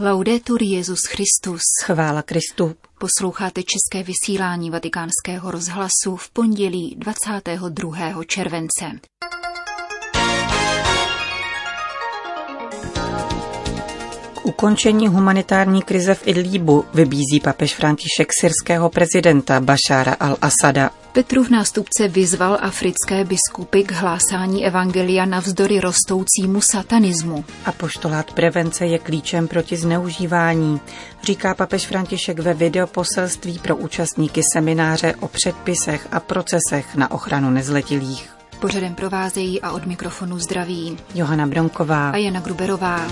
Laudetur Jezus Christus. Chvála Kristu. Posloucháte české vysílání Vatikánského rozhlasu v pondělí 22. července. K ukončení humanitární krize v Idlíbu vybízí papež František syrského prezidenta Bašára al-Asada. Petrův nástupce vyzval africké biskupy k hlásání evangelia navzdory rostoucímu satanismu. A poštolát prevence je klíčem proti zneužívání, říká papež František ve videoposelství pro účastníky semináře o předpisech a procesech na ochranu nezletilých. Pořadem provázejí a od mikrofonu zdraví Johana Bronková a Jana Gruberová.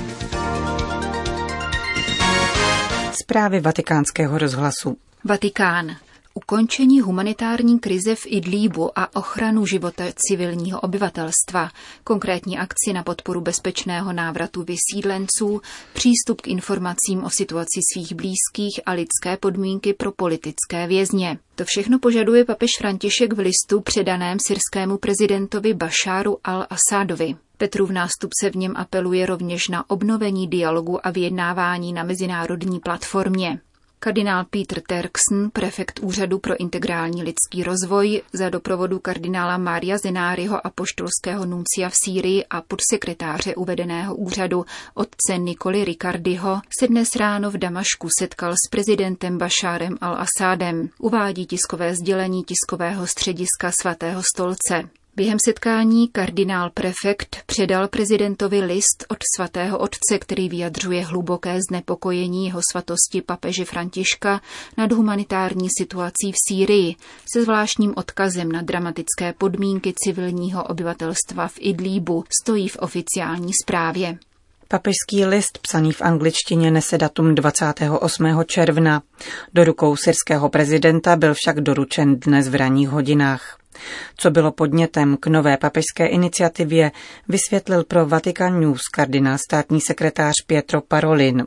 Zprávy vatikánského rozhlasu. Vatikán. Ukončení humanitární krize v Idlíbu a ochranu života civilního obyvatelstva, konkrétní akci na podporu bezpečného návratu vysídlenců, přístup k informacím o situaci svých blízkých a lidské podmínky pro politické vězně. To všechno požaduje papež František v listu předaném syrskému prezidentovi Bašáru al-Asádovi. Petrův nástupce v něm apeluje rovněž na obnovení dialogu a vyjednávání na mezinárodní platformě. Kardinál Peter Terksen, prefekt Úřadu pro integrální lidský rozvoj, za doprovodu kardinála Mária Zenáriho a poštolského nuncia v Sýrii a podsekretáře uvedeného úřadu otce Nikoli Ricardiho, se dnes ráno v Damašku setkal s prezidentem Bašárem al-Asádem, uvádí tiskové sdělení tiskového střediska svatého stolce. Během setkání kardinál prefekt předal prezidentovi list od svatého otce, který vyjadřuje hluboké znepokojení jeho svatosti papeže Františka nad humanitární situací v Sýrii, se zvláštním odkazem na dramatické podmínky civilního obyvatelstva v Idlíbu, stojí v oficiální zprávě. Papežský list psaný v angličtině nese datum 28. června. Do rukou syrského prezidenta byl však doručen dnes v ranních hodinách. Co bylo podnětem k nové papežské iniciativě, vysvětlil pro Vatican News kardinál státní sekretář Pietro Parolin.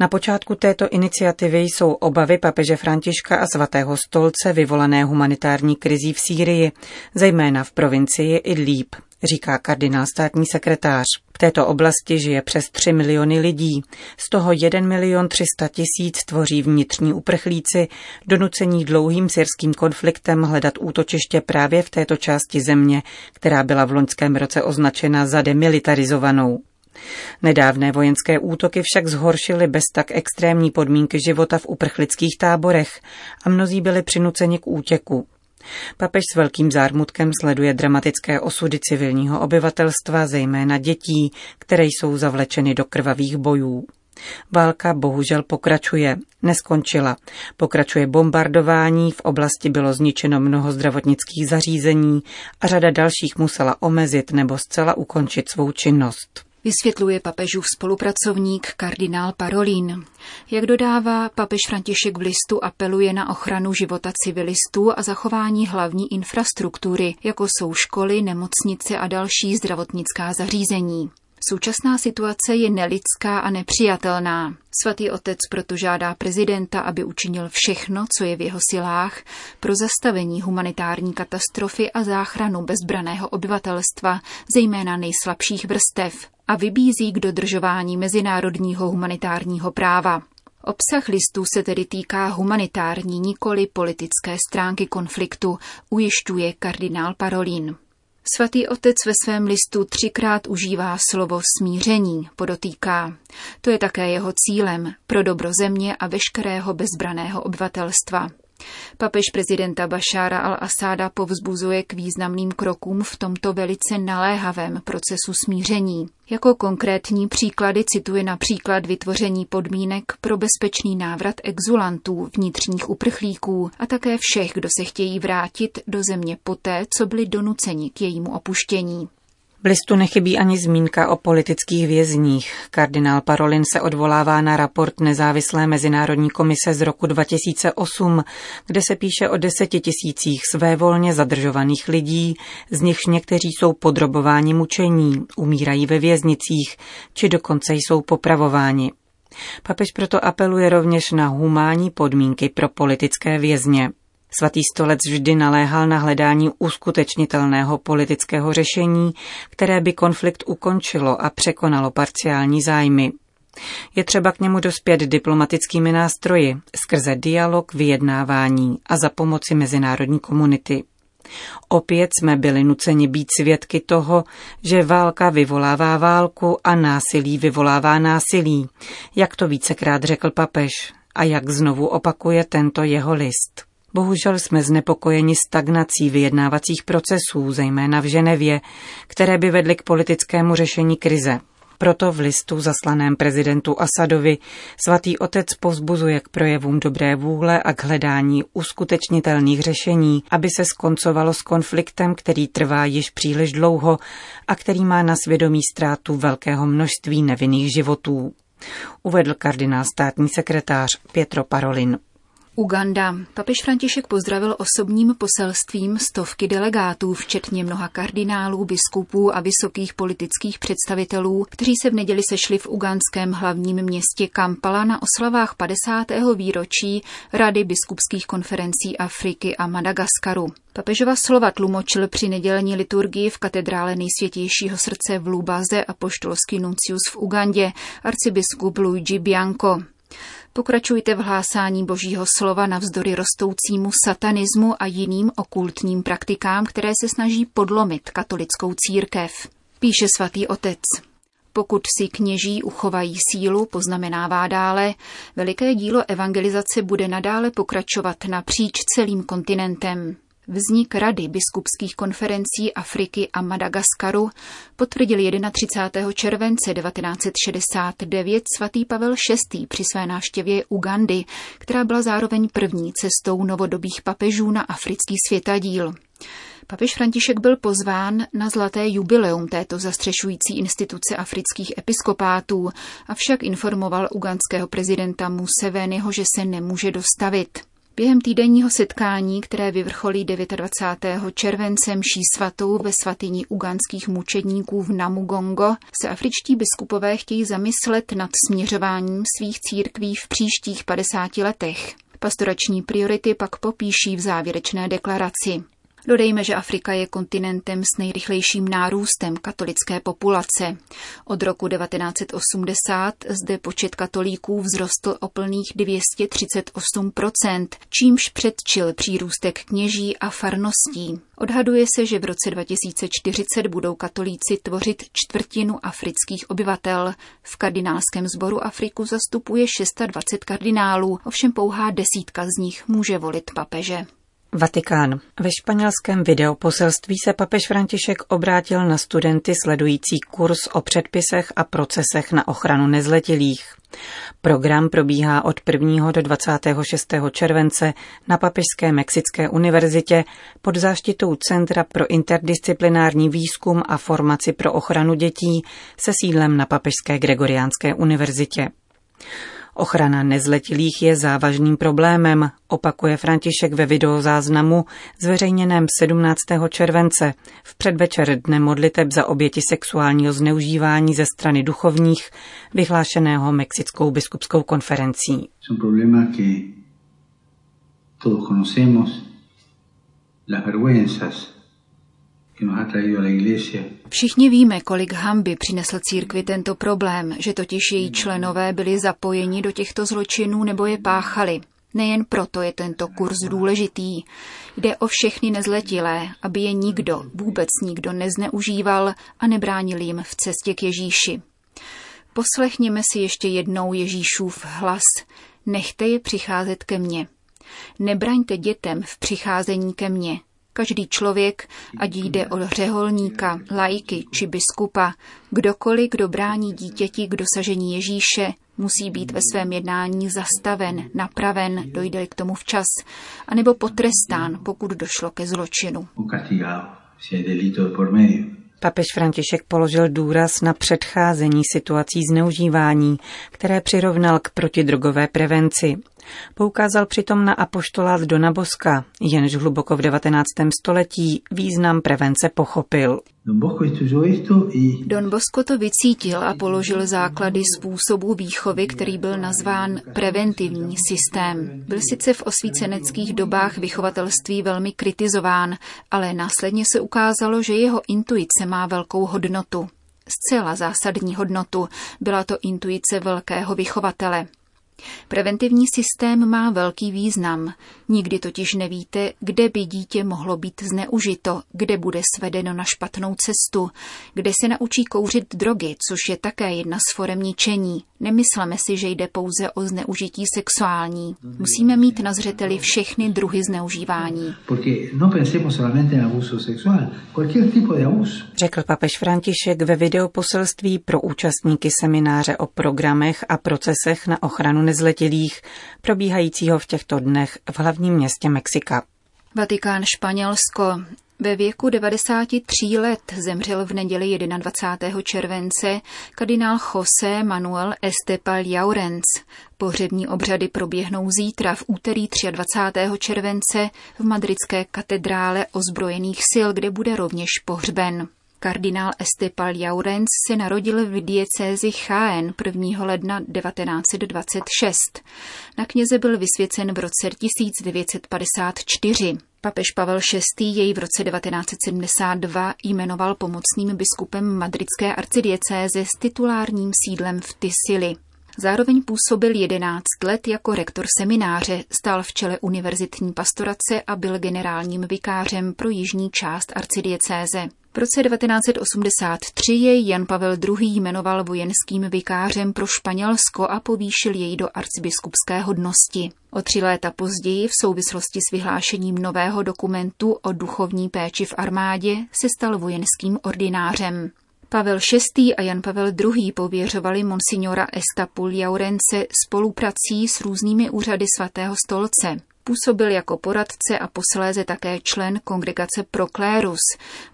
Na počátku této iniciativy jsou obavy papeže Františka a svatého stolce vyvolané humanitární krizí v Sýrii, zejména v provincii Idlíb, říká kardinál státní sekretář. V této oblasti žije přes 3 miliony lidí, z toho 1 milion 300 tisíc tvoří vnitřní uprchlíci, donucení dlouhým syrským konfliktem hledat útočiště právě v této části země, která byla v loňském roce označena za demilitarizovanou. Nedávné vojenské útoky však zhoršily bez tak extrémní podmínky života v uprchlických táborech a mnozí byli přinuceni k útěku. Papež s velkým zármutkem sleduje dramatické osudy civilního obyvatelstva, zejména dětí, které jsou zavlečeny do krvavých bojů. Válka bohužel pokračuje, neskončila. Pokračuje bombardování, v oblasti bylo zničeno mnoho zdravotnických zařízení a řada dalších musela omezit nebo zcela ukončit svou činnost. Vysvětluje papežův spolupracovník kardinál Parolín. Jak dodává, papež František v listu apeluje na ochranu života civilistů a zachování hlavní infrastruktury, jako jsou školy, nemocnice a další zdravotnická zařízení. Současná situace je nelidská a nepřijatelná. Svatý otec proto žádá prezidenta, aby učinil všechno, co je v jeho silách, pro zastavení humanitární katastrofy a záchranu bezbraného obyvatelstva, zejména nejslabších vrstev, a vybízí k dodržování mezinárodního humanitárního práva. Obsah listů se tedy týká humanitární, nikoli politické stránky konfliktu, ujišťuje kardinál Parolin. Svatý otec ve svém listu třikrát užívá slovo smíření, podotýká. To je také jeho cílem pro dobro země a veškerého bezbraného obyvatelstva. Papež prezidenta Bašára al-Asáda povzbuzuje k významným krokům v tomto velice naléhavém procesu smíření. Jako konkrétní příklady cituje například vytvoření podmínek pro bezpečný návrat exulantů, vnitřních uprchlíků a také všech, kdo se chtějí vrátit do země poté, co byli donuceni k jejímu opuštění. V listu nechybí ani zmínka o politických vězních. Kardinál Parolin se odvolává na raport nezávislé mezinárodní komise z roku 2008, kde se píše o deseti tisících svévolně zadržovaných lidí, z nichž někteří jsou podrobováni mučení, umírají ve věznicích, či dokonce jsou popravováni. Papež proto apeluje rovněž na humánní podmínky pro politické vězně. Svatý stolec vždy naléhal na hledání uskutečnitelného politického řešení, které by konflikt ukončilo a překonalo parciální zájmy. Je třeba k němu dospět diplomatickými nástroji, skrze dialog, vyjednávání a za pomoci mezinárodní komunity. Opět jsme byli nuceni být svědky toho, že válka vyvolává válku a násilí vyvolává násilí, jak to vícekrát řekl papež a jak znovu opakuje tento jeho list. Bohužel jsme znepokojeni stagnací vyjednávacích procesů, zejména v Ženevě, které by vedly k politickému řešení krize. Proto v listu zaslaném prezidentu Asadovi svatý otec povzbuzuje k projevům dobré vůle a k hledání uskutečnitelných řešení, aby se skoncovalo s konfliktem, který trvá již příliš dlouho a který má na svědomí ztrátu velkého množství nevinných životů. Uvedl kardinál státní sekretář Pietro Parolin. Uganda. Papež František pozdravil osobním poselstvím stovky delegátů, včetně mnoha kardinálů, biskupů a vysokých politických představitelů, kteří se v neděli sešli v ugandském hlavním městě Kampala na oslavách 50. výročí Rady biskupských konferencí Afriky a Madagaskaru. Papežova slova tlumočil při nedělní liturgii v katedrále nejsvětějšího srdce v Lubaze a poštolský nuncius v Ugandě, arcibiskup Luigi Bianco. Pokračujte v hlásání božího slova navzdory rostoucímu satanismu a jiným okultním praktikám, které se snaží podlomit katolickou církev. Píše svatý otec. Pokud si kněží uchovají sílu, poznamenává dále, veliké dílo evangelizace bude nadále pokračovat napříč celým kontinentem. Vznik Rady biskupských konferencí Afriky a Madagaskaru potvrdil 31. července 1969 svatý Pavel VI. při své návštěvě Ugandy, která byla zároveň první cestou novodobých papežů na africký světadíl. Papež František byl pozván na zlaté jubileum této zastřešující instituce afrických episkopátů, avšak informoval uganského prezidenta Museveniho, že se nemůže dostavit. Během týdenního setkání, které vyvrcholí 29. července mší svatou ve svatyni uganských mučedníků v Namugongo, se afričtí biskupové chtějí zamyslet nad směřováním svých církví v příštích 50 letech. Pastorační priority pak popíší v závěrečné deklaraci. Dodejme, že Afrika je kontinentem s nejrychlejším nárůstem katolické populace. Od roku 1980 zde počet katolíků vzrostl o plných 238%, čímž předčil přírůstek kněží a farností. Odhaduje se, že v roce 2040 budou katolíci tvořit čtvrtinu afrických obyvatel. V kardinálském sboru Afriku zastupuje 620 kardinálů, ovšem pouhá desítka z nich může volit papeže. Vatikán. Ve španělském videoposelství se papež František obrátil na studenty sledující kurz o předpisech a procesech na ochranu nezletilých. Program probíhá od 1. do 26. července na Papežské Mexické univerzitě pod záštitou Centra pro interdisciplinární výzkum a formaci pro ochranu dětí se sídlem na Papežské Gregoriánské univerzitě. Ochrana nezletilých je závažným problémem, opakuje František ve videozáznamu zveřejněném 17. července v předvečer dne modliteb za oběti sexuálního zneužívání ze strany duchovních, vyhlášeného Mexickou biskupskou konferencí. Las Všichni víme, kolik hamby přinesl církvi tento problém, že totiž její členové byli zapojeni do těchto zločinů nebo je páchali. Nejen proto je tento kurz důležitý. Jde o všechny nezletilé, aby je nikdo, vůbec nikdo nezneužíval a nebránil jim v cestě k Ježíši. Poslechněme si ještě jednou Ježíšův hlas. Nechte je přicházet ke mně. Nebraňte dětem v přicházení ke mně. Každý člověk, ať jde o řeholníka, lajky či biskupa, kdokoliv, kdo brání dítěti k dosažení Ježíše, musí být ve svém jednání zastaven, napraven, dojde k tomu včas, anebo potrestán, pokud došlo ke zločinu. Papež František položil důraz na předcházení situací zneužívání, které přirovnal k protidrogové prevenci. Poukázal přitom na apoštolát Dona Boska, jenž hluboko v 19. století význam prevence pochopil. Don Bosco to vycítil a položil základy způsobu výchovy, který byl nazván preventivní systém. Byl sice v osvíceneckých dobách vychovatelství velmi kritizován, ale následně se ukázalo, že jeho intuice má velkou hodnotu. zcela zásadní hodnotu. Byla to intuice velkého vychovatele. Preventivní systém má velký význam. Nikdy totiž nevíte, kde by dítě mohlo být zneužito, kde bude svedeno na špatnou cestu, kde se naučí kouřit drogy, což je také jedna z forem ničení. Nemysleme si, že jde pouze o zneužití sexuální. Musíme mít na zřeteli všechny druhy zneužívání. No Řekl papež František ve videoposelství pro účastníky semináře o programech a procesech na ochranu nezletilých, probíhajícího v těchto dnech v hlavním městě Mexika. Vatikán Španělsko. Ve věku 93 let zemřel v neděli 21. července kardinál José Manuel Estepal Jaurens. Pohřební obřady proběhnou zítra v úterý 23. července v madridské katedrále ozbrojených sil, kde bude rovněž pohřben. Kardinál Estepal Jaurens se narodil v diecézi Chaen 1. ledna 1926. Na kněze byl vysvěcen v roce 1954. Papež Pavel VI. jej v roce 1972 jmenoval pomocným biskupem madridské arcidiecéze s titulárním sídlem v Tisili. Zároveň působil 11 let jako rektor semináře, stál v čele univerzitní pastorace a byl generálním vikářem pro jižní část arcidiecéze. V roce 1983 jej Jan Pavel II. jmenoval vojenským vikářem pro Španělsko a povýšil jej do arcibiskupské hodnosti. O tři léta později v souvislosti s vyhlášením nového dokumentu o duchovní péči v armádě se stal vojenským ordinářem. Pavel VI. a Jan Pavel II. pověřovali monsignora Estapul Jaurence spoluprací s různými úřady svatého stolce. Působil jako poradce a posléze také člen kongregace Proklérus.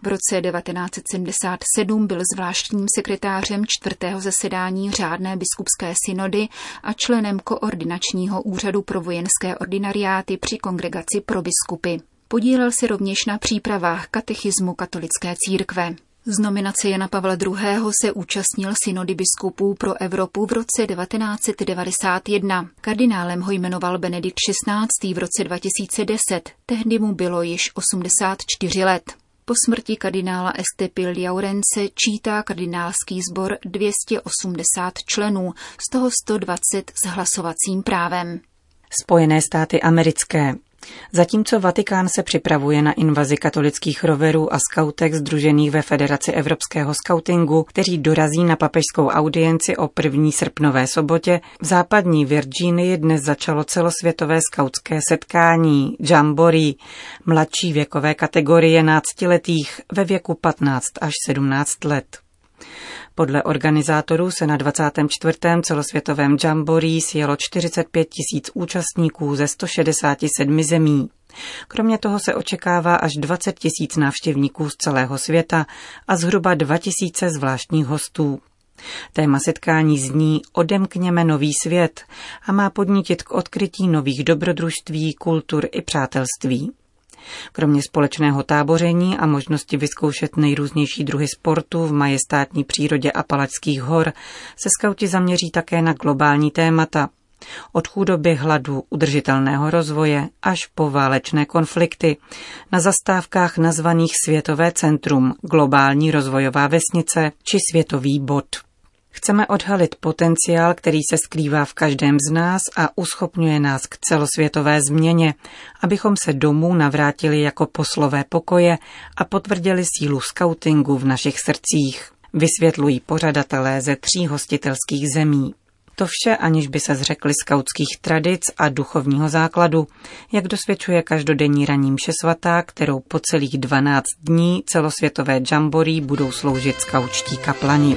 V roce 1977 byl zvláštním sekretářem čtvrtého zasedání řádné biskupské synody a členem koordinačního úřadu pro vojenské ordinariáty při kongregaci pro biskupy. Podílel se rovněž na přípravách katechismu katolické církve. Z nominace Jana Pavla II. se účastnil synody biskupů pro Evropu v roce 1991. Kardinálem ho jmenoval Benedikt XVI. v roce 2010. Tehdy mu bylo již 84 let. Po smrti kardinála Estepil Jaurence čítá kardinálský sbor 280 členů, z toho 120 s hlasovacím právem. Spojené státy americké. Zatímco Vatikán se připravuje na invazi katolických roverů a skautek združených ve Federaci Evropského skautingu, kteří dorazí na papežskou audienci o první srpnové sobotě, v západní Virginii dnes začalo celosvětové skautské setkání Jamboree, mladší věkové kategorie náctiletých ve věku 15 až 17 let. Podle organizátorů se na 24. celosvětovém Jamboree sjelo 45 tisíc účastníků ze 167 zemí. Kromě toho se očekává až 20 tisíc návštěvníků z celého světa a zhruba 2 tisíce zvláštních hostů. Téma setkání zní Odemkněme nový svět a má podnítit k odkrytí nových dobrodružství, kultur i přátelství. Kromě společného táboření a možnosti vyzkoušet nejrůznější druhy sportu v majestátní přírodě Apalačských hor se skauti zaměří také na globální témata. Od chudoby, hladu, udržitelného rozvoje až po válečné konflikty. Na zastávkách nazvaných Světové centrum, globální rozvojová vesnice či Světový bod. Chceme odhalit potenciál, který se skrývá v každém z nás a uschopňuje nás k celosvětové změně, abychom se domů navrátili jako poslové pokoje a potvrdili sílu skautingu v našich srdcích. Vysvětlují pořadatelé ze tří hostitelských zemí. To vše, aniž by se zřekli skautských tradic a duchovního základu, jak dosvědčuje každodenní raní mše svatá, kterou po celých 12 dní celosvětové jamborí budou sloužit skautští kaplani.